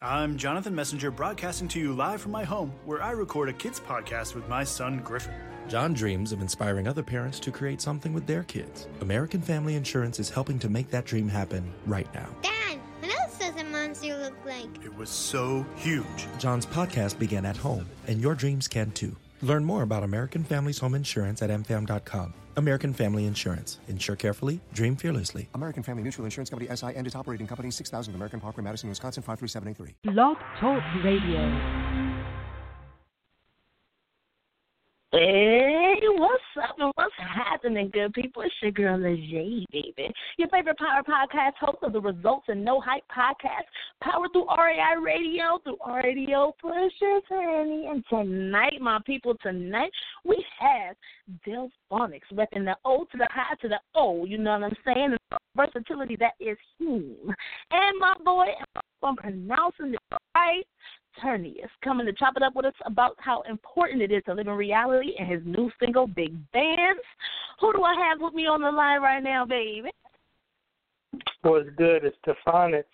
I'm Jonathan Messenger, broadcasting to you live from my home, where I record a kids podcast with my son Griffin. John dreams of inspiring other parents to create something with their kids. American Family Insurance is helping to make that dream happen right now. Dad, what else does a monster look like? It was so huge. John's podcast began at home, and your dreams can too. Learn more about American Family's home insurance at amfam.com. American Family Insurance. Insure carefully, dream fearlessly. American Family Mutual Insurance Company SI and its operating company 6000 American Parkway, Madison, Wisconsin 53783. Blog Talk Radio. Hey, what's up and what's happening, good people? It's your girl, Lejeune, baby. Your favorite power podcast host of the Results and No Hype podcast, powered through RAI Radio, through Radio Pushers, honey. And tonight, my people, tonight we have Delphonics, repping the O to the high to the O, you know what I'm saying? The versatility that is him. And my boy, I'm pronouncing it right, Ternius, coming to chop it up with us about how important it is to live in reality and his new single, Big Bands. Who do I have with me on the line right now, baby? What's good? It's Stephonics.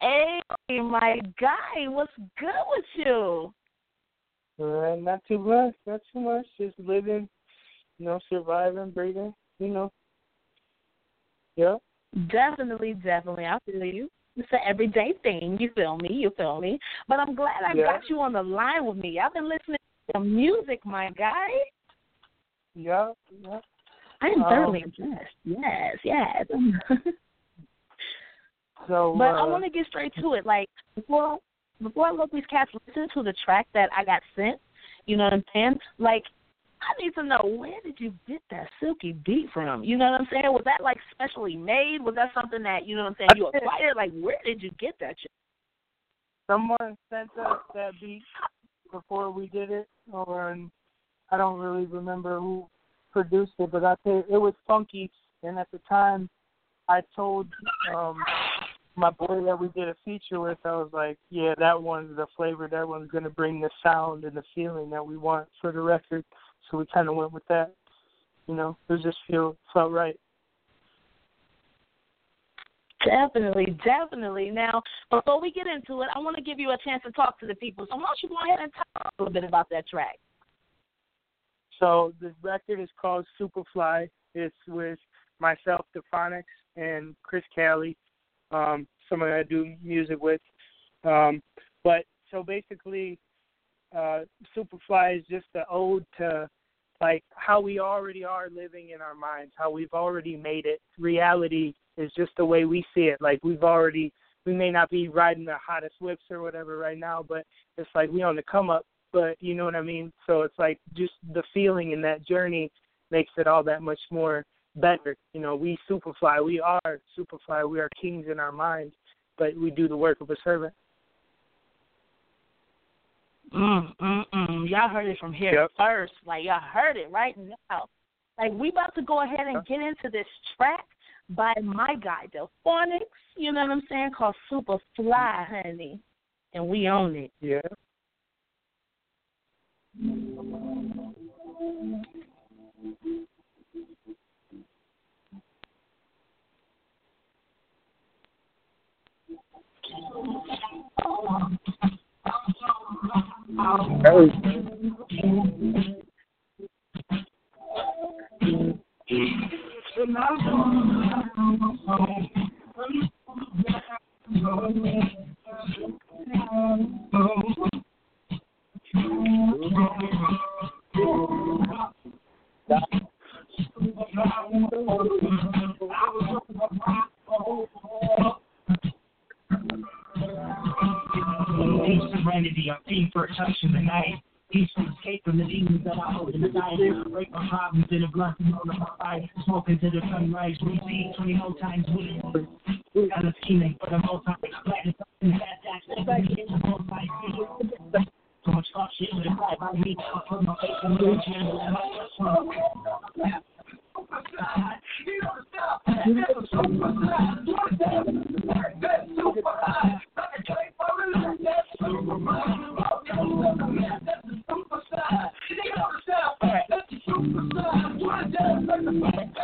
Hey, my guy, what's good with you? Uh, not too much, not too much. Just living, you know, surviving, breathing, you know. Yep. Definitely, definitely. I feel you. It's an everyday thing. You feel me? You feel me? But I'm glad I Yeah. got you on the line with me. I've been listening to music, my guy. Yeah, yeah. I am Um, thoroughly impressed. Yes, yes. So, but I uh, want to get straight to it. Like before, before I let these cats listen to the track that I got sent, you know what I'm saying? Like, I need to know where did you get that silky beat from? You know what I'm saying? Was that like specially made? Was that something that you know what I'm saying you acquired? Like, where did you get that? Shit? someone sent us that beat before we did it, or and I don't really remember who produced it, but I think it was funky. And at the time, I told um my boy that we did a feature with, I was like, yeah, that one's the flavor. That one's gonna bring the sound and the feeling that we want for the record. So we kind of went with that. You know, it just feel felt right. Definitely, definitely. Now, before we get into it, I want to give you a chance to talk to the people. So why don't you go ahead and talk a little bit about that track? So the record is called Superfly. It's with myself, Defonix, and Chris Cali, um, someone I do music with. Um, but so basically, uh, Superfly is just the ode to like how we already are living in our minds, how we've already made it. Reality is just the way we see it. Like we've already, we may not be riding the hottest whips or whatever right now, but it's like we on the come up. But you know what I mean. So it's like just the feeling in that journey makes it all that much more better. You know, we Superfly, we are Superfly, we are kings in our minds, but we do the work of a servant. Mm, mm, mm. Y'all heard it from here Yep. first. Like y'all heard it right now. Like we about to go ahead and get into this track by my guy Delphonics. You know what I'm saying? Called Super Fly, honey, and we own it. Yeah. blunt on the fire, smoking to the sunrise. We see 20 times. We got a scheme for the most time. So much with a five me. I put my face in the channel and my. You don't stop. That's the high. That's. That's. That's. That's superstar. Amen.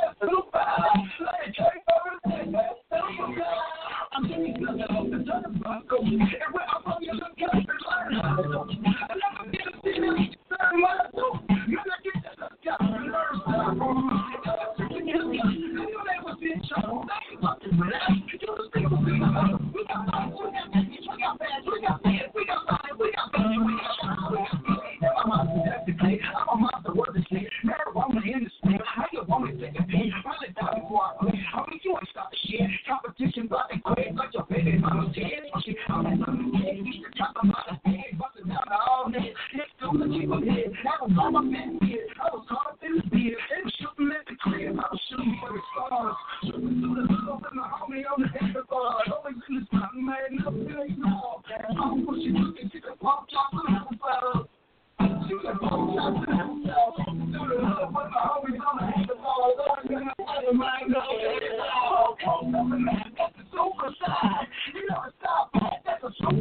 Hey,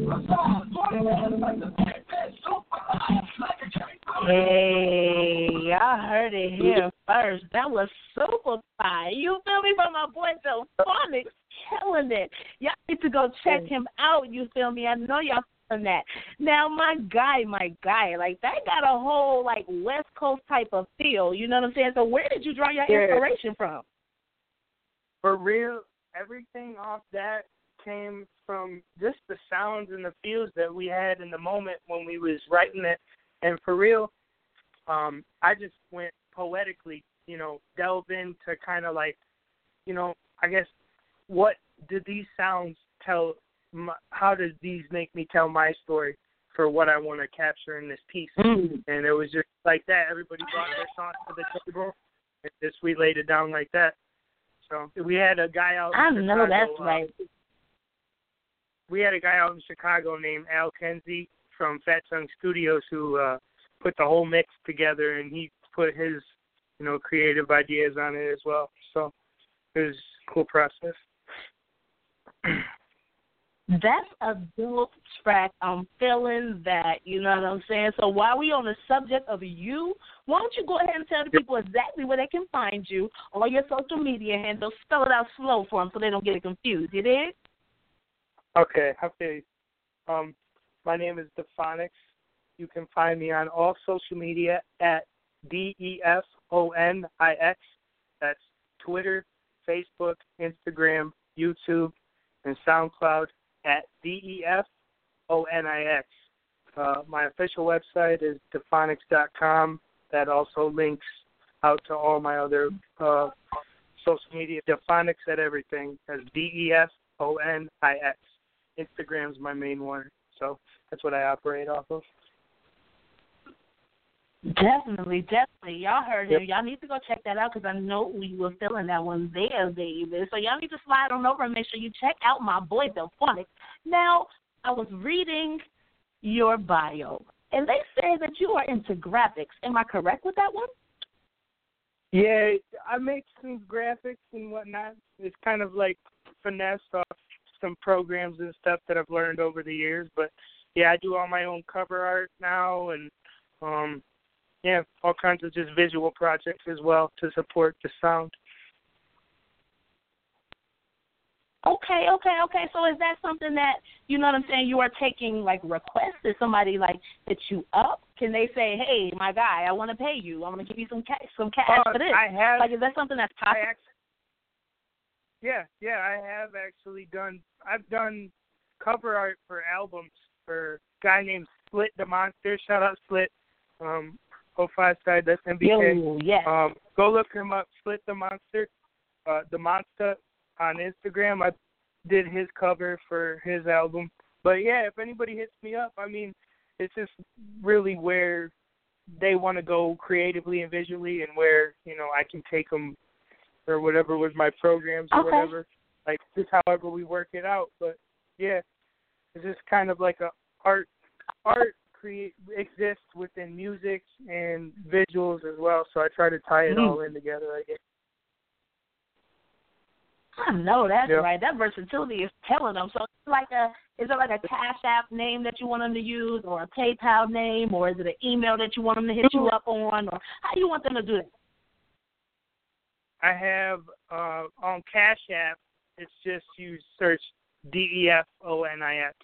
y'all heard it here first. That was super fire. You feel me? From my boy Delphonics killing it. Y'all need to go check him out. You feel me? I know y'all feeling that. Now, my guy, my guy, like that got a whole like West Coast type of feel. You know what I'm saying? So, where did you draw your Yeah. inspiration from? For real, everything off that came from just the sounds and the feels that we had in the moment when we was writing it. And for real, um, I just went poetically, you know, delve into kind of like, you know, I guess what did these sounds tell? My, how does these make me tell my story for what I want to capture in this piece? Mm. And it was just like that. Everybody brought their songs to the table, and just we laid it down like that. So we had a guy out. I know Chicago, that's uh, right. We had a guy out in Chicago named Al Kenzie from Fat Tongue Studios who uh put the whole mix together and he put his, you know, creative ideas on it as well. So it was a cool process. That's a dope track. I'm feeling that. You know what I'm saying? So while we on the subject of you, why don't you go ahead and tell the people exactly where they can find you, all your social media handles. Spell it out slow for them so they don't get it confused. You did? Okay, you. Um, my name is Defonix. You can find me on all social media at D E F O N I X. That's Twitter, Facebook, Instagram, YouTube, and SoundCloud at D E F O N I X. Uh, my official website is defonix.com. That also links out to all my other uh, social media. Defonix at everything. That's D E F O N I X. Instagram's my main one, so that's what I operate off of. Definitely, definitely. Y'all heard him. Y'all need to go check that out because I know we were feeling that one there, baby. So y'all need to slide on over and make sure you check out my boy Delphonics. Now, I was reading your bio, and they say that you are into graphics. Am I correct with that one? Yeah, I make some graphics and whatnot. It's kind of like finessed off some programs and stuff that I've learned over the years. But yeah, I do all my own cover art now and um yeah, all kinds of just visual projects as well to support the sound. Okay, okay, okay. So is that something that you know what I'm saying? You are taking like requests. Is somebody like hit you up? Can they say, "Hey, my guy, I want to pay you. I want to give you some cash, some cash Uh, for this"? I have like, is that something that's possible? Yeah, yeah, I have actually done. I've done cover art for albums for a guy named Split the Monster. Shout out Split. Um, 05 side. That's MBK. Yo, yes. Um, go look him up. Split the Monster. Uh, the Monster on Instagram. I did his cover for his album. But yeah, if anybody hits me up, I mean, it's just really where they want to go creatively and visually, and where you know I can take them or whatever with my programs or Okay. whatever. Like just however we work it out. But yeah, it's just kind of like a art art create exists within music and visuals as well. So I try to tie it Mm. all in together. I guess. I know that's Yeah. right. That versatility is telling them. So, it's like a is it like a Cash App name that you want them to use, or a PayPal name, or is it an email that you want them to hit you up on, or how do you want them to do that? I have uh, on Cash App. It's just you search D E F O N I X,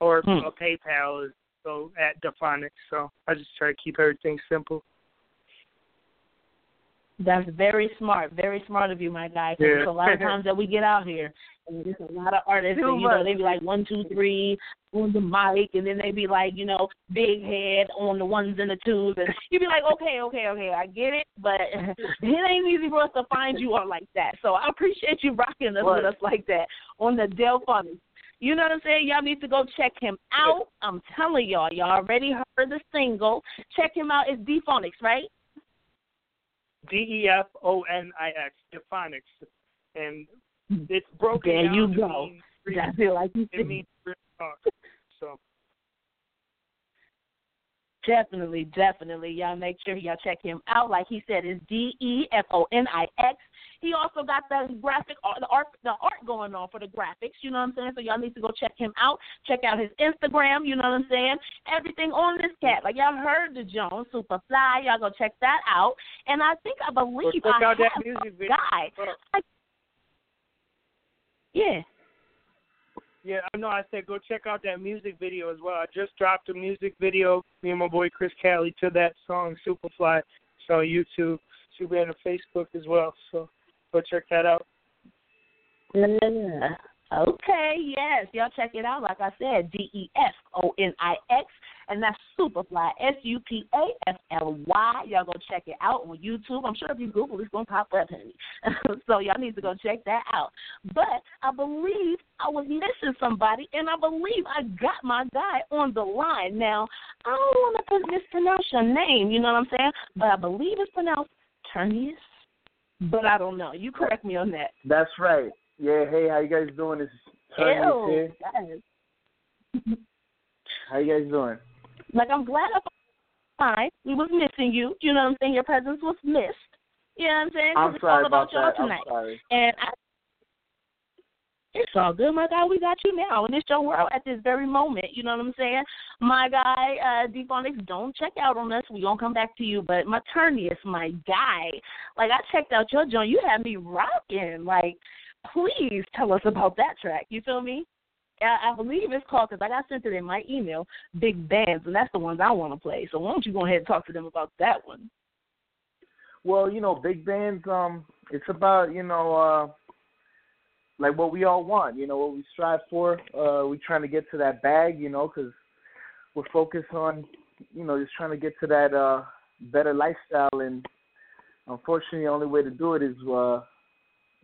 or Hmm. PayPal is so at Defonix. So I just try to keep everything simple. That's very smart, very smart of you, my guy. 'cause Yeah. there's a lot of times that we get out here, and there's a lot of artists, Too and you know they be like one, two, three on the mic, and then they be like, you know, big head on the ones and the twos, and you be like, okay, okay, okay, I get it, but it ain't easy for us to find you on like that. So I appreciate you rocking us Right. with us like that on the Delphonics. You know what I'm saying? Y'all need to go check him out. I'm telling y'all, y'all already heard the single. Check him out. It's Defonix, right? D E F O N I X, Defonix, and it's broken There down. you go. I feel like you It means songs. So Definitely, definitely. Y'all make sure y'all check him out. Like he said, it's D E F O N I X. He also got the graphic art, the art, the art going on for the graphics. You know what I'm saying? So y'all need to go check him out. Check out his Instagram. You know what I'm saying? Everything on this cat. Like y'all heard the Jones Super Fly. Y'all go check that out. And I think I believe check I out that have music a guy. I, yeah. Yeah, I know. I said go check out that music video as well. I just dropped a music video, me and my boy Chris Cali, to that song Superfly. It's on YouTube. Should be on Facebook as well. So go check that out. Yeah. Okay, yes. Y'all check it out. Like I said, D E F O N I X, and that's Superfly, S U P A F L Y. Y'all go check it out on YouTube. I'm sure if you Google, it's gonna pop up, honey. so y'all need to go check that out. But I believe I was missing somebody, and I believe I got my guy on the line. Now I don't want to mispronounce your name, you know what I'm saying? But I believe it's pronounced Turnius. But I don't know. You correct me on that. That's right. Yeah, hey, how you guys doing? This is Tony here. How you guys doing? Like I'm glad I'm fine. We was missing you. You know what I'm saying? Your presence was missed. You know what I'm saying? I'm it's sorry all about, about y'all that. I'm tonight. sorry. And I, it's all good, my guy. We got you now, and it's your world at this very moment. You know what I'm saying? My guy, uh, Defonix, don't check out on us. We gonna come back to you. But my Turnius, my guy, like I checked out your joint. You had me rocking. Like, please tell us about that track. You feel me? I, believe it's called because I got sent it in my email. Big bands, and that's the ones I want to play. So why don't you go ahead and talk to them about that one? Well, you know, big bands. Um, it's about you know, uh, like what we all want. You know, what we strive for. Uh, we trying to get to that bag. You know, because we're focused on, you know, just trying to get to that uh better lifestyle. And unfortunately, the only way to do it is, uh,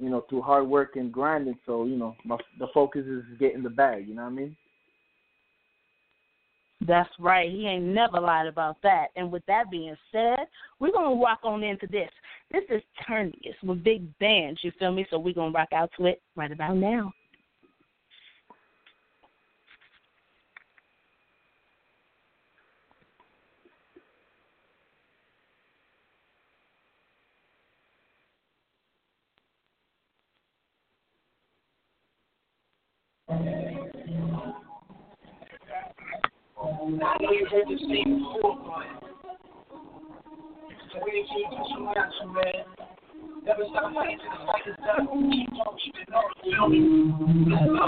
you know, through hard work and grinding. So you know, my, the focus is getting the bag. You know what I mean? That's right. He ain't never lied about that. And with that being said, we're gonna walk on into this. This is Turnius with big bands. You feel me? So we're gonna rock out to it right about now. I know you heard but the way you do man. Never stop fighting fight. Keep on keeping on, feel me? Let's go.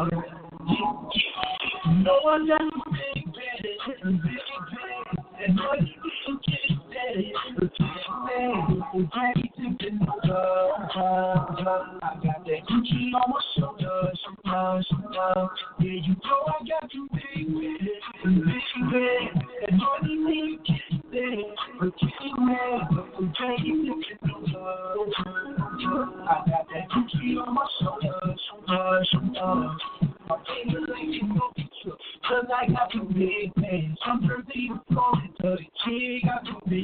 No one ever big bad, big bad, and all you Man, I. I got that on my. Yeah, you know I got can get man, I. I got that on my I got the plans. I'm to flow to the kid, got the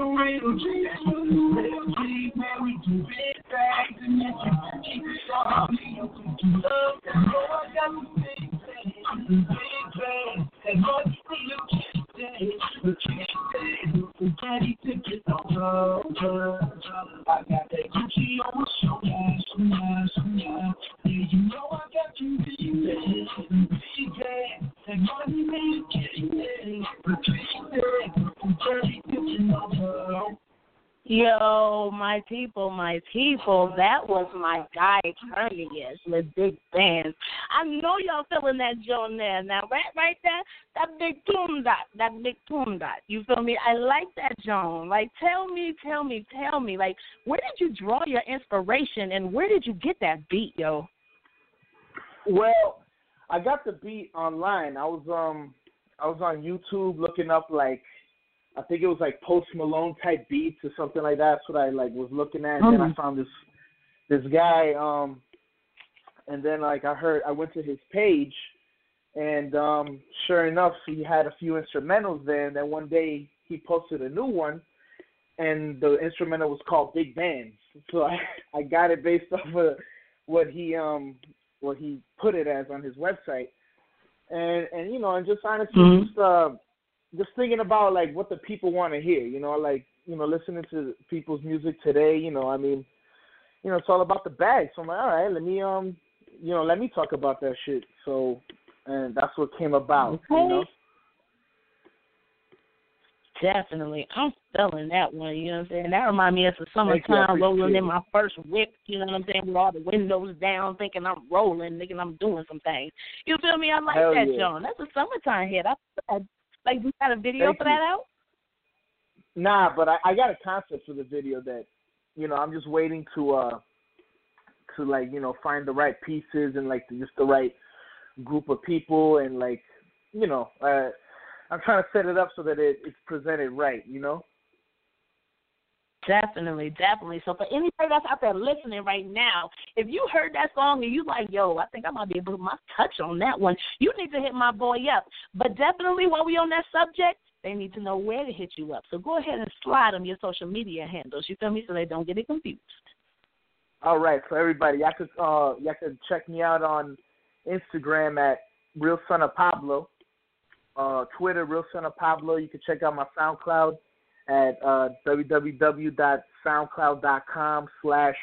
the big and if you I got the big. And him get but you it over. I got that Gucci on my shoulder. Yeah, you know I got baby, baby. And get Yo, my people, my people, that was my guy Ternius with big bands. I know y'all feeling that Joan there. Now, right, right there, that big toom dot, that big toom dot. You feel me? I like that Joan. Like, tell me, tell me, tell me, like, where did you draw your inspiration and where did you get that beat, yo? Well, I got the beat online. I was um I was on YouTube looking up like I think it was like Post Malone type beats or something like that. That's what I like was looking at. And then I Mhm. found this this guy, um and then like I heard I went to his page and um sure enough he had a few instrumentals there and then one day he posted a new one and the instrumental was called Big Bands. So I I got it based off of what he um what he put it as on his website. And and you know, and just honestly Mhm. just uh just thinking about like what the people want to hear, you know, like you know, listening to people's music today, you know, I mean, you know, it's all about the bag. So I'm like, all right, let me um, you know, let me talk about that shit. So, and that's what came about, you know. Definitely. I'm feeling that one, you know what I'm saying? That reminds me of the summertime rolling in my first whip, you know what I'm saying, with all the windows down, thinking I'm rolling, thinking I'm doing some things. You feel me? I like Hell that, yeah. John. That's a summertime hit. I, I like you got a video Thank for you. that out? Nah, but I, I got a concept for the video that, you know, I'm just waiting to uh to like, you know, find the right pieces and like just the right group of people and like, you know, uh I'm trying to set it up so that it, it's presented right, you know? Definitely, definitely. So for anybody that's out there listening right now, if you heard that song and you like, yo, I think I might be able to put my touch on that one, you need to hit my boy up. But definitely while we on that subject, they need to know where to hit you up. So go ahead and slide them your social media handles. You feel me? So they don't get it confused. All right, so everybody, y'all could uh y'all could check me out on Instagram at Real Son of Pablo. Uh Twitter, Real Son of Pablo. You can check out my SoundCloud at uh www.soundcloud.com slash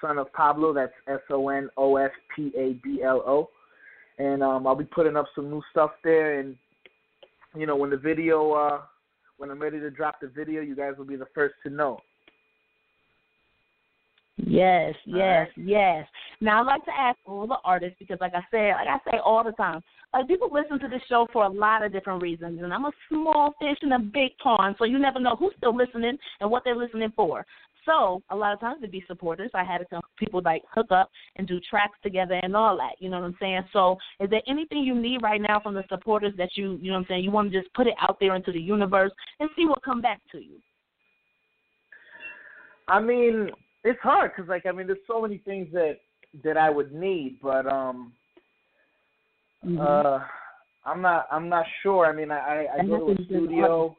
Son of Pablo. That's S O N O S P A B L O. And um I'll be putting up some new stuff there and you know when the video uh when I'm ready to drop the video you guys will be the first to know. Yes, yes, yes. Now I'd like to ask all the artists because, like I said, like I say all the time, like people listen to this show for a lot of different reasons, and I'm a small fish in a big pond, so you never know who's still listening and what they're listening for. So a lot of times to be supporters, I had to people like hook up and do tracks together and all that. You know what I'm saying? So is there anything you need right now from the supporters that you, you know what I'm saying, you want to just put it out there into the universe and see what come back to you? I mean, it's hard because like I mean, there's so many things that that I would need, but um, Mm-hmm. uh, I'm not I'm not sure. I mean, I I, I go to a studio.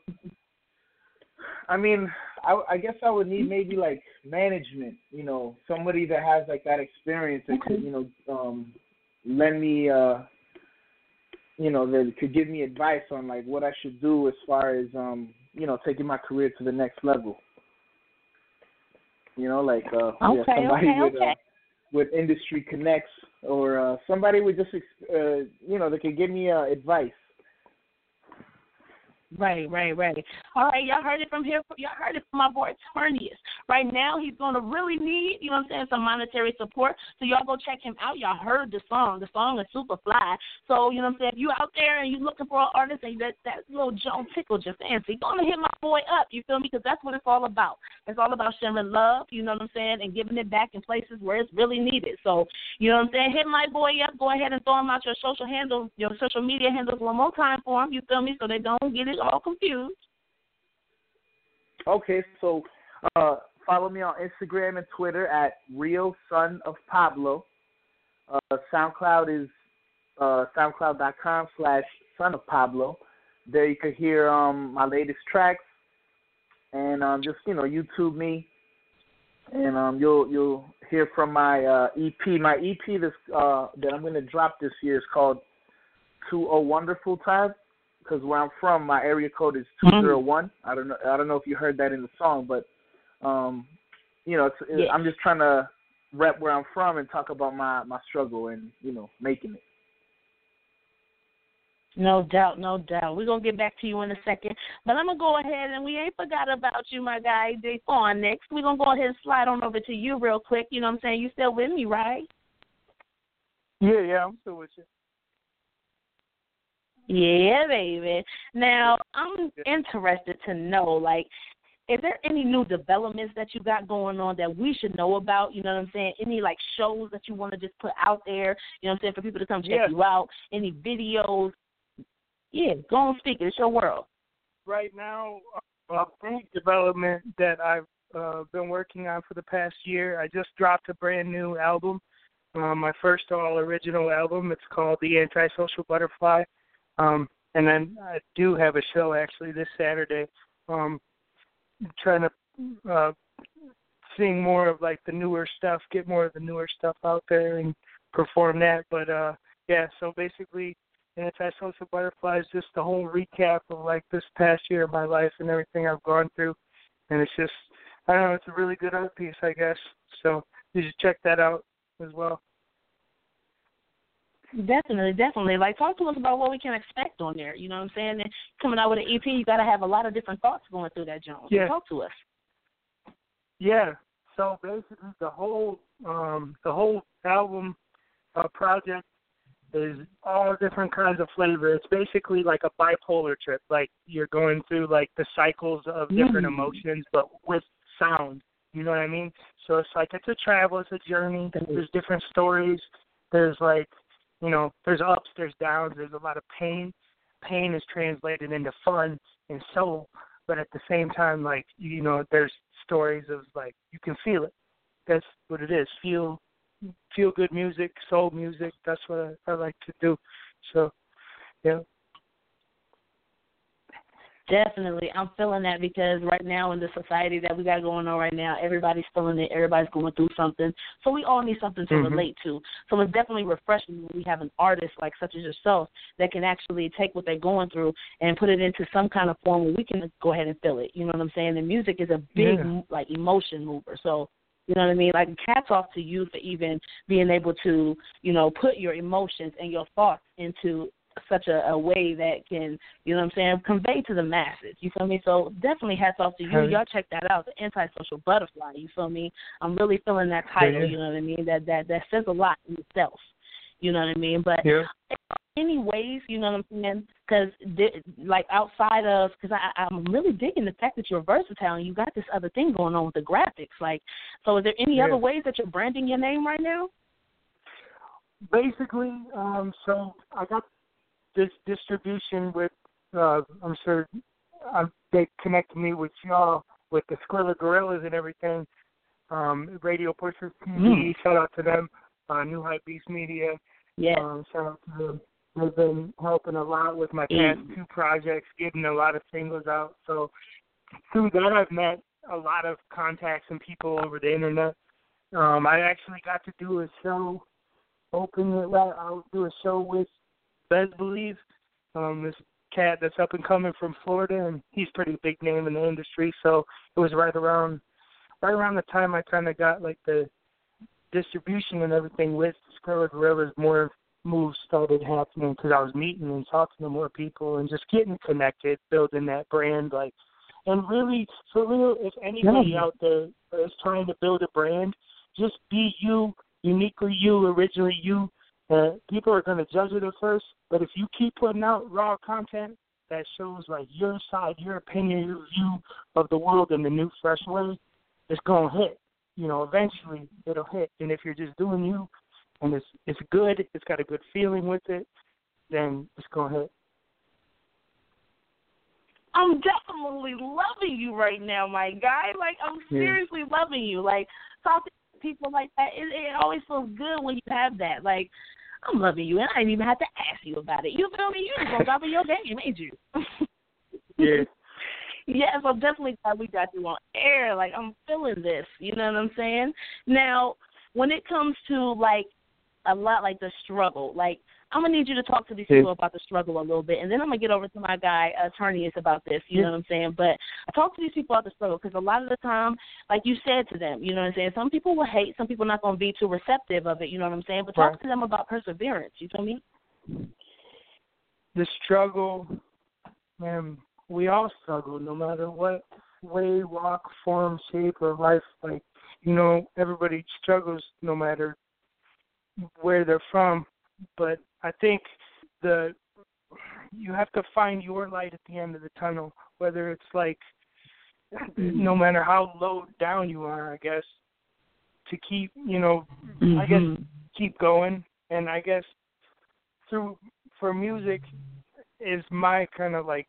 I mean, I I guess I would need maybe like management. You know, somebody that has like that experience that could you know um lend me uh you know that could give me advice on like what I should do as far as um you know taking my career to the next level. You know, like uh, yeah, somebody okay, with okay. Uh, with industry connects, or uh, somebody with just uh, you know that could give me uh, advice. Right, right, right. All right, y'all heard it from here. Y'all heard it from my boy Ternius. Right now, he's going to really need, you know what I'm saying, some monetary support. So y'all go check him out. Y'all heard the song. The song is super fly. So, you know what I'm saying, if you out there and you looking for an artist and that, that little Joan tickle your fancy, go on and hit my boy up. You feel me? Because that's what it's all about. It's all about sharing love, you know what I'm saying, and giving it back in places where it's really needed. So, you know what I'm saying, hit my boy up. Go ahead and throw him out your social handles, your social media handles one more time for him. You feel me? So they don't get it all confused. Okay, so uh, follow me on Instagram and Twitter at Real Son of Pablo. Uh, SoundCloud is uh, soundcloud.com slash Son of Pablo. There you can hear um, my latest tracks, and um, just you know YouTube me, and um, you'll you'll hear from my uh, EP. My EP this uh, that I'm going to drop this year is called "To a Wonderful Time." because where I'm from, my area code is two zero one. I don't know. I don't know if you heard that in the song, but um, you know, it's, Yeah. I'm just trying to rep where I'm from and talk about my my struggle and you know making it. No doubt, no doubt. We're gonna get back to you in a second. But I'm gonna go ahead and we ain't forgot about you, my guy, Fawn next. We're gonna go ahead and slide on over to you real quick. You know what I'm saying? You still with me, right? Yeah, yeah, I'm still with you. Yeah, baby. Now I'm interested to know, like, is there any new developments that you got going on that we should know about? You know what I'm saying? Any like shows that you want to just put out there? You know what I'm saying for people to come check Yeah. you out? Any videos? Yeah, go on, speak. It's your world. right now a big development that I've uh, been working on for the past year. I just dropped a brand new album, um, my first all original album. It's called The Antisocial Butterfly. Um, and then I do have a show actually this Saturday. Um, trying to uh, sing more of like the newer stuff, get more of the newer stuff out there and perform that. But uh, yeah, so basically Antisocial Butterfly is just the whole recap of like this past year of my life and everything I've gone through. And it's just, I don't know, it's a really good art piece, I guess. So you should check that out as well. Definitely, definitely. Like, talk to us about what we can expect on there. You know what I'm saying? And coming out with an EP, you got to have a lot of different thoughts going through that, Jones. So Yeah. talk to us. Yeah. So basically, the whole um, the whole album uh, project is all different kinds of flavor. It's basically like a bipolar trip. Like you're going through like the cycles of different Mm. emotions, but with sound. You know what I mean? So it's like it's a travel, it's a journey. There's different stories. There's like, you know, there's ups, there's downs. There's a lot of pain. Pain is translated into fun and soul, but at the same time, like you know, there's stories of like you can feel it. That's what it is. Feel feel good music, soul music. That's what I, I like to do. So, yeah. Definitely, I'm feeling that because right now in the society that we got going on right now, everybody's feeling it. Everybody's going through something, so we all need something to Mhm. relate to. So it's definitely refreshing when we have an artist like such as yourself that can actually take what they're going through and put it into some kind of form where we can go ahead and feel it. You know what I'm saying? And music is a big Yeah. like emotion mover. So you know what I mean? Like hats off to you for even being able to, you know, put your emotions and your thoughts into such a, a way that can, you know what I'm saying, convey to the masses. You feel me? So definitely hats off to you. Yeah. Y'all check that out, the antisocial butterfly, you feel me? I'm really feeling that title, you know what I mean? That that that says a lot in itself. You know what I mean? But Yeah. any ways, you know what I'm saying? Because like outside of, because I I'm really digging the fact that you're versatile and you got this other thing going on with the graphics. Like, so is there any Yeah. other ways that you're branding your name right now? basically, um, so I got this distribution with, uh, I'm sure um, they connected me with y'all with the Skrilla Gorillas and everything. Um, Radio Pushers TV, Mm. shout out to them. Uh, New Hype Beast Media, Yes. um, shout out to them. They've been helping a lot with my past Mm. two projects, getting a lot of singles out. So through that, I've met a lot of contacts and people over the internet. Um, I actually got to do a show, open it. I'll do a show with Bezz Believe, um, this cat that's up and coming from Florida, and he's pretty big name in the industry. So it was right around, right around the time I kind of got like the distribution and everything with Scarlet Skrilla Gorillas, more moves started happening because I was meeting and talking to more people and just getting connected, building that brand, like, and really, for real, if anybody Yeah. out there is trying to build a brand, just be you, uniquely you, originally you. Uh, people are going to judge it at first, but if you keep putting out raw content that shows like your side, your opinion, your view of the world in the new, fresh way, it's going to hit. You know, eventually it'll hit. And if you're just doing you, and it's it's good, it's got a good feeling with it, then it's to hit. I'm definitely loving you right now, my guy. Like I'm Yeah. seriously loving you. Like talking to people like that, it, it always feels good when you have that. Like I'm loving you, and I didn't even have to ask you about it. You feel me? You just on top of your game, ain't you? Yeah. Yes, I'm definitely glad we got you on air. Like I'm feeling this. You know what I'm saying? Now, when it comes to like a lot like the struggle, like I'm gonna need you to talk to these people about the struggle a little bit, and then I'm gonna get over to my guy Ternius about this. You know what I'm saying? But I talk to these people about the struggle because a lot of the time, like you said to them, you know what I'm saying. Some people will hate, some people not gonna be too receptive of it. You know what I'm saying? But talk Right. to them about perseverance. You feel me? the struggle, man, we all struggle no matter what way, walk, form, shape of life. Like, you know, everybody struggles no matter where they're from. But I think the you have to find your light at the end of the tunnel, whether it's like no mm-hmm. matter how low down you are, I guess, to keep, you know, I guess mm-hmm. keep going. And I guess through for music is my kind of like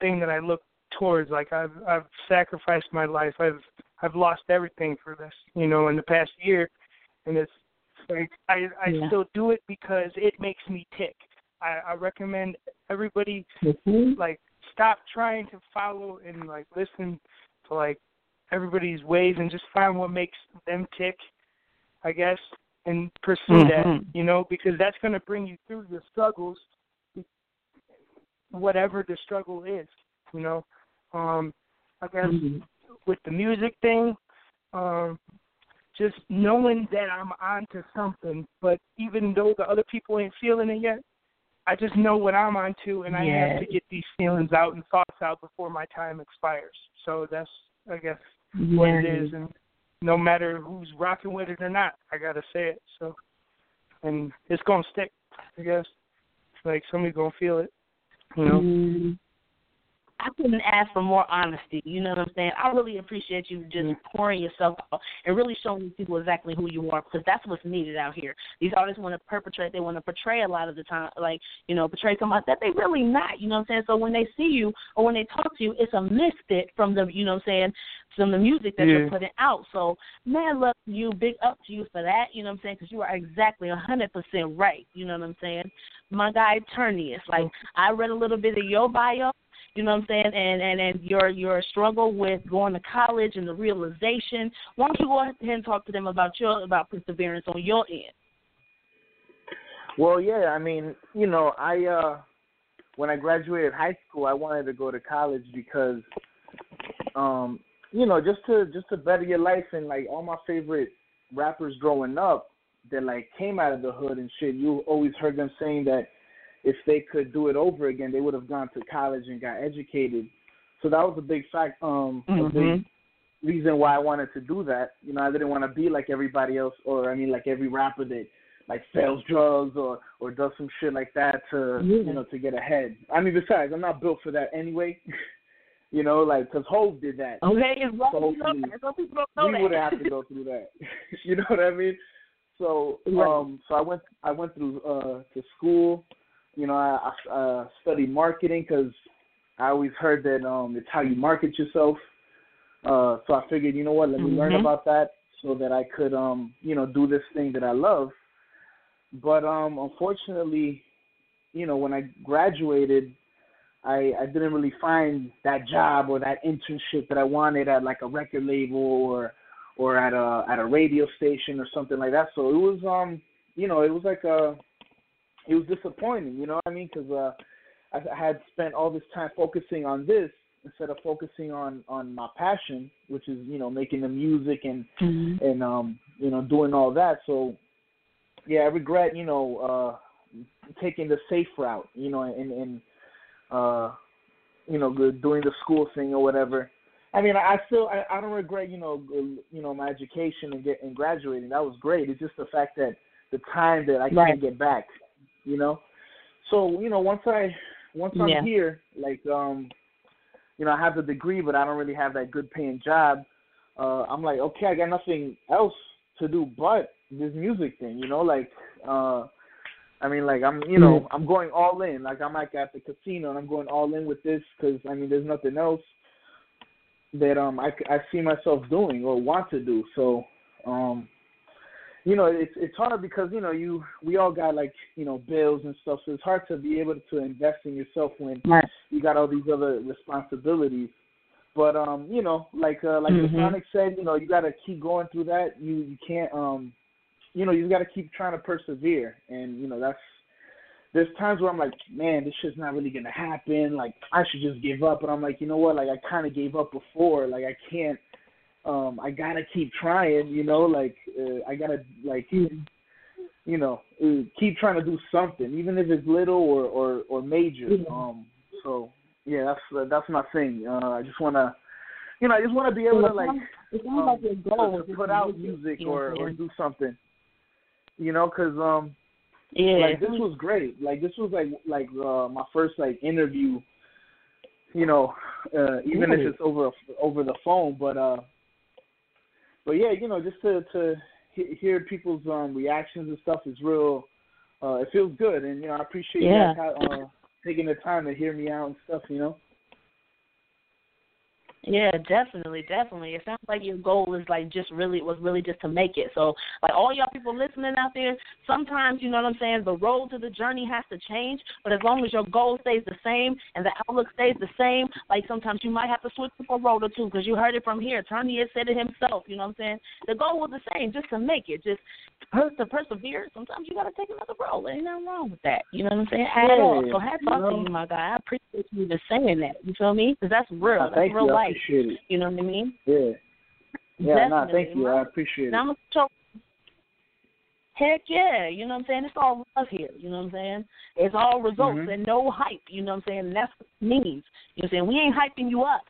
thing that I look towards. Like I've I've sacrificed my life. I've I've lost everything for this, you know, in the past year, and it's like I I Yeah. still do it because it makes me tick. I, I recommend everybody like stop trying to follow and like listen to like everybody's ways and just find what makes them tick, I guess, and pursue that, Mhm. you know, because that's going to bring you through your struggles, whatever the struggle is, you know. Um, I guess with the music thing, um, just knowing that I'm onto something, but even though the other people ain't feeling it yet, I just know what I'm onto, and I have to get these feelings out and thoughts out before my time expires. So that's, I guess, what it is, and no matter who's rocking with it or not, I gotta say it. So, and it's gonna stick, I guess. Like somebody's gonna feel it, you know. Mm. I couldn't ask for more honesty. You know what I'm saying? I really appreciate you just mm. pouring yourself out and really showing these people exactly who you are because that's what's needed out here. These artists want to perpetrate, they want to portray a lot of the time, like, you know, portray somebody that they really not. You know what I'm saying? So when they see you or when they talk to you, it's a misfit from the, you know what I'm saying, from the music that you're putting out. So, man, love you, big up to you for that. You know what I'm saying? Because you are exactly 100% right. You know what I'm saying? My guy, is like, mm. I read a little bit of your bio. You know what I'm saying? And and and your your struggle with going to college and the realization. Why don't you go ahead and talk to them about your about perseverance on your end? Well, yeah, I mean, you know, I uh when I graduated high school, I wanted to go to college because um you know, just to just to better your life and like all my favorite rappers growing up that like came out of the hood and shit, you always heard them saying that if they could do it over again, they would have gone to college and got educated. So that was a big fact um a big Mhm. reason why I wanted to do that. You know, I didn't want to be like everybody else, or I mean, like every rapper that like sells drugs or or does some shit like that to Yeah. you know to get ahead. I mean, besides, I'm not built for that anyway. you know, like because Hove did that. Okay, it's. So you know hopefully that. Some people don't know we that. would have to go through that. you know what I mean? So um so I went I went through uh to school. You know, I, I uh, studied marketing because I always heard that um it's how you market yourself. Uh, so I figured, you know what, let me learn Mhm. about that so that I could um you know do this thing that I love. But um unfortunately, you know, when I graduated, I I didn't really find that job or that internship that I wanted at like a record label or or at a at a radio station or something like that. So it was um you know it was like a it was disappointing. You know what I mean? Because uh, I, I had spent all this time focusing on this instead of focusing on on my passion, which is you know making the music and Mhm. and um you know doing all that. So yeah, I regret you know uh taking the safe route. You know and and uh you know doing the school thing or whatever. I mean, I still I, I don't regret you know you know my education and get and graduating. That was great. It's just the fact that the time that I Right. can't get back. You know, so you know once I once I'm Yeah. here, like um, you know I have the degree, but I don't really have that good paying job. Uh, I'm like, okay, I got nothing else to do but this music thing. You know, like uh, I mean, like I'm you know I'm going all in. Like I'm like at the casino and I'm going all in with this because I mean there's nothing else that um I, I see myself doing or want to do. So um you know it's it's hard because you know you we all got like you know bills and stuff, so it's hard to be able to invest in yourself when Right. you got all these other responsibilities. But um you know like uh, like Mhm. the Sonic said, you know you got to keep going through that. You you can't um you know you got to keep trying to persevere, and you know that's there's times where I'm like, man, this shit's not really gonna happen. Like I should just give up. But I'm like, you know what? Like I kind of gave up before. Like I can't. Um, I gotta keep trying. You know, like uh, I gotta like, you know, uh, keep trying to do something, even if it's little or or or major. Um, so yeah, that's uh, that's my thing. Uh, I just wanna, you know, I just wanna be able to like, um, like to, put out music or or do something. You know, 'cause um, Yeah. like this was great. Like this was like like uh my first like interview. You know, uh even if it's over over the phone, but uh, but yeah, you know, just to to hear people's um reactions and stuff is real. Uh, it feels good, and you know, I appreciate Yeah. you guys uh, taking the time to hear me out and stuff. You know. Yeah, definitely, definitely. It sounds like your goal is like just really was really just to make it. So like all y'all people listening out there, sometimes you know what I'm saying, the road to the journey has to change, but as long as your goal stays the same and the outlook stays the same, like sometimes you might have to switch up a road or two because you heard it from here. Tony had said it himself, you know what I'm saying? The goal was the same, just to make it, just per- to persevere. Sometimes you gotta take another road. There Ain't nothing wrong with that. You know what I'm saying? At Yeah, all. So hats off to you, my guy. I appreciate you even saying that. You feel me? Because that's real. That's real you. Life. Appreciate it. You know what I mean? Yeah. Yeah. Nah, Definitely. thank you. I appreciate Now it. Gonna. Heck yeah, you know what I'm saying? It's all love here, you know what I'm saying? It's all results Mhm. and no hype, you know what I'm saying? And that's what it means. You know what I'm saying? We ain't hyping you up.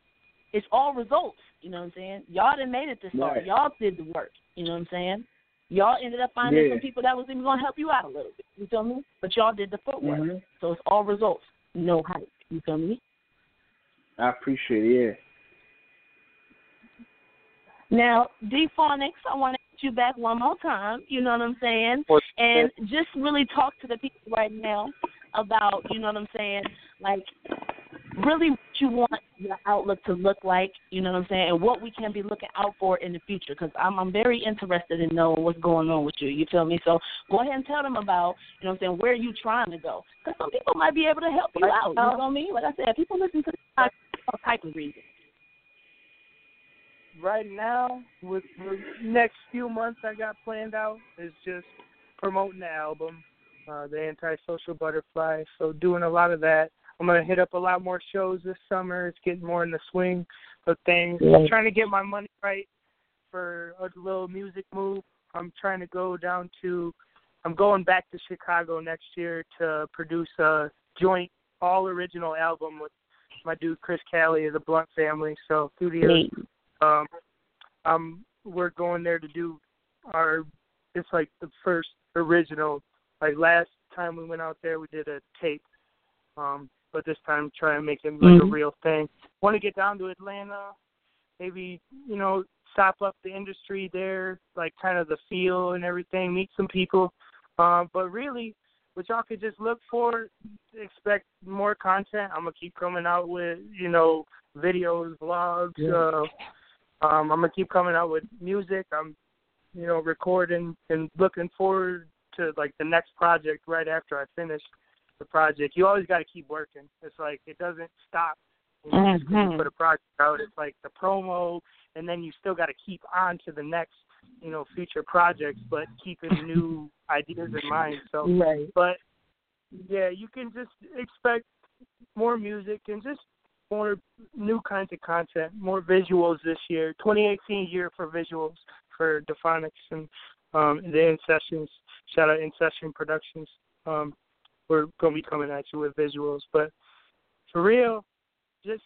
It's all results, you know what I'm saying? Y'all done made it this far. Right. Y'all did the work, you know what I'm saying? Y'all ended up finding Yeah. some people that was even gonna help you out a little bit. You feel me? But y'all did the footwork. Mhm. So it's all results, no hype. You feel me? I appreciate it. Yeah. Now, Defonix, I want to get you back one more time. You know what I'm saying? And just really talk to the people right now about, you know what I'm saying, like really what you want your outlook to look like. You know what I'm saying, and what we can be looking out for in the future. Because I'm I'm very interested in knowing what's going on with you. You feel me? So go ahead and tell them about, you know what I'm saying, where you trying to go. Because some people might be able to help you out. You feel me? Like I said, people listen to this podcast for all type of reasons. Right now, with the next few months I got planned out, is just promoting the album, uh, the Antisocial Butterfly. So doing a lot of that. I'm gonna hit up a lot more shows this summer. It's getting more in the swing of things. Yeah. I'm trying to get my money right for a little music move. I'm trying to go down to. I'm going back to Chicago next year to produce a joint all original album with my dude Chris Callie of the Blunt Family. So studios um um we're going there to do our it's like the first original like last time we went out there we did a tape um but this time try and make it like a Mhm. real thing. Want to get down to atlanta maybe you know stop up the industry there like kind of the feel and everything meet some people. Um but really what y'all could just look for expect more content. I'm gonna keep coming out with you know videos vlogs uh um, I'm gonna keep coming out with music. I'm, you know, recording and looking forward to like the next project right after I finish the project. You always got to keep working. It's like it doesn't stop. You know, just 'cause Mhm. you put a project out, it's like the promo, and then you still got to keep on to the next, you know, future projects, but keeping new ideas in mind. So, Right. but yeah, you can just expect more music and just more new kinds of content, more visuals this year. 2018 year for visuals for Defonix and um, the In Sessions. Shout out In Session Productions. Um, we're gonna be coming at you with visuals, but for real, just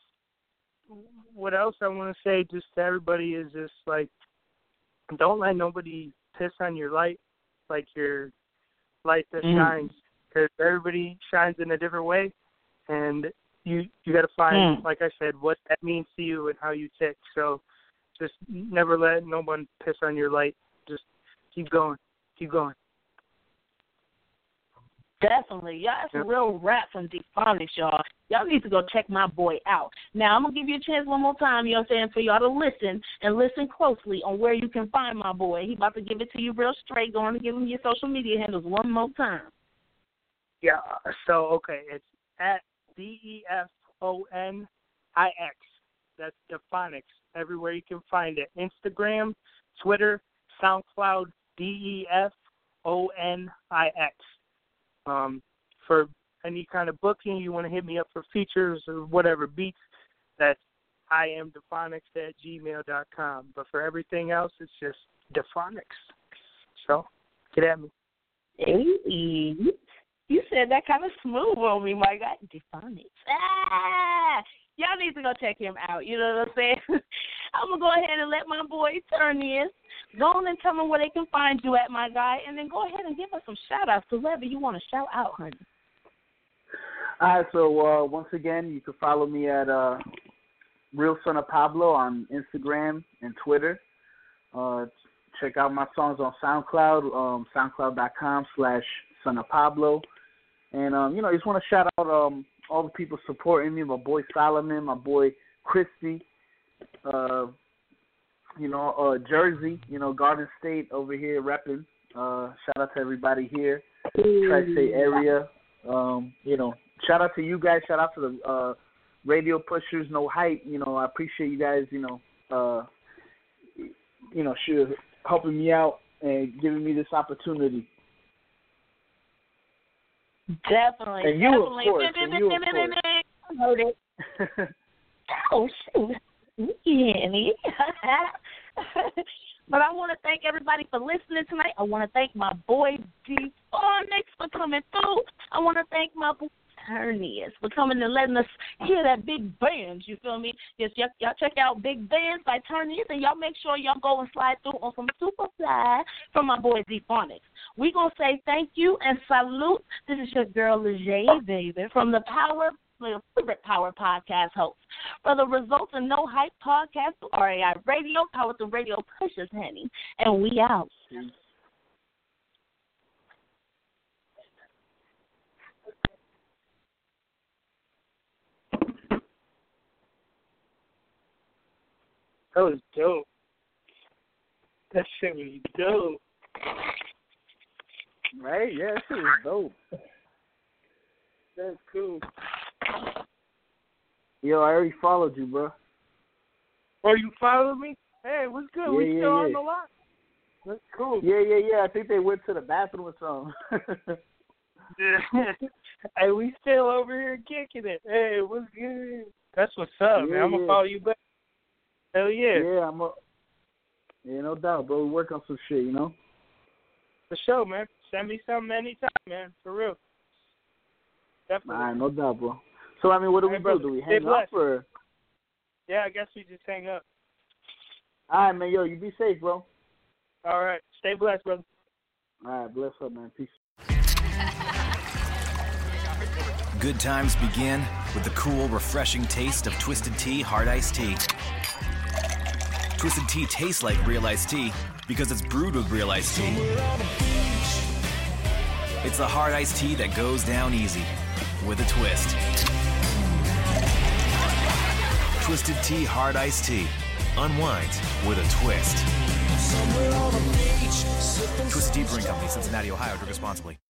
what else I want to say just to everybody is just like, don't let nobody piss on your light, like your light that Mm. shines, because everybody shines in a different way, and you you got to find, Mm. like I said, what that means to you and how you tick. So just never let no one piss on your light. Just keep going, keep going. Definitely. Y'all, that's a real rap from Defonix, y'all. Y'all need to go check my boy out. Now, I'm going to give you a chance one more time, you know what I'm saying, for y'all to listen and listen closely on where you can find my boy. He about to give it to you real straight. Go on and give him your social media handles one more time. Yeah. So okay, it's at D E F O N I X. That's Defonix. Everywhere you can find it. Instagram, Twitter, SoundCloud, D E F O N I X. Um, for any kind of booking, you want to hit me up for features or whatever beats, that's I am Defonix at gmail dot com. But for everything else, it's just Defonix. So get at me. Hey, you said that kind of smooth on me, my God. Defonix. Ah, y'all need to go check him out. You know what I'm saying? I'm gonna go ahead and let my boy turn in. Go on and tell them where they can find you at, my guy, and then go ahead and give us some shout outs to whoever you want to shout out, honey. All right, so uh, once again, you can follow me at uh, Real Son of Pablo on Instagram and Twitter. Uh, check out my songs on SoundCloud, um, SoundCloud.com slash Son of Pablo. And um, you know, I just want to shout out um, all the people supporting me. My boy Solomon, my boy Christy, uh, you know, uh, Jersey, you know, Garden State over here repping. Uh, shout out to everybody here, tri-state area. Um, you know, shout out to you guys. Shout out to the uh, radio pushers. No hype. You know, I appreciate you guys. You know, uh, you know, sure helping me out and giving me this opportunity. Definitely. And you, of definitely. course, and you, of course. I it. Oh shoot. Yeah. but I want to thank everybody for listening tonight. I want to thank my boy D Phonics for coming through. I want to thank my boy Ternius for coming and letting us hear that big bands. You feel me? Yes, y'all, y'all check out Big Bands by Ternius, and y'all make sure y'all go and slide through on some Superfly from my boy Defonix. We gonna say thank you and salute. This is your girl Leger, baby, from the Power the favorite Power Podcast host. For the Results and No Hype Podcast, RAI Radio, Power through Radio pushes, honey. And we out. That was dope. That shit was dope. Right? Yeah, that shit was dope. That's cool. Yo, I already followed you, bro. Oh, you follow me? Hey, what's good? Yeah, we yeah, still on the line. That's cool. Yeah, yeah, yeah. I think they went to the bathroom or something. Yeah. hey, we still over here kicking it. Hey, what's good? That's what's up, man. I'm gonna follow you back. Hell yeah. yeah, I'm a. Yeah, no doubt, bro. We work on some shit, you know. For sure, man. Send me something anytime, man. For real. Definitely. All right, no doubt, bro. So I mean, what do we Hey, do? brother, Do we stay hang up or? Yeah, I guess we just hang up. All right, man. Yo, you be safe, bro. All right. Stay blessed, brother. All right, bless up, man. Peace. Good times begin with the cool, refreshing taste of Twisted Tea Hard Iced Tea. Twisted Tea tastes like real iced tea because it's brewed with real iced tea. It's the hard iced tea that goes down easy with a twist. Twisted Tea Hard Iced Tea. Unwind with a twist. Twisted Tea Brewing Company, Cincinnati, Ohio. Drink responsibly.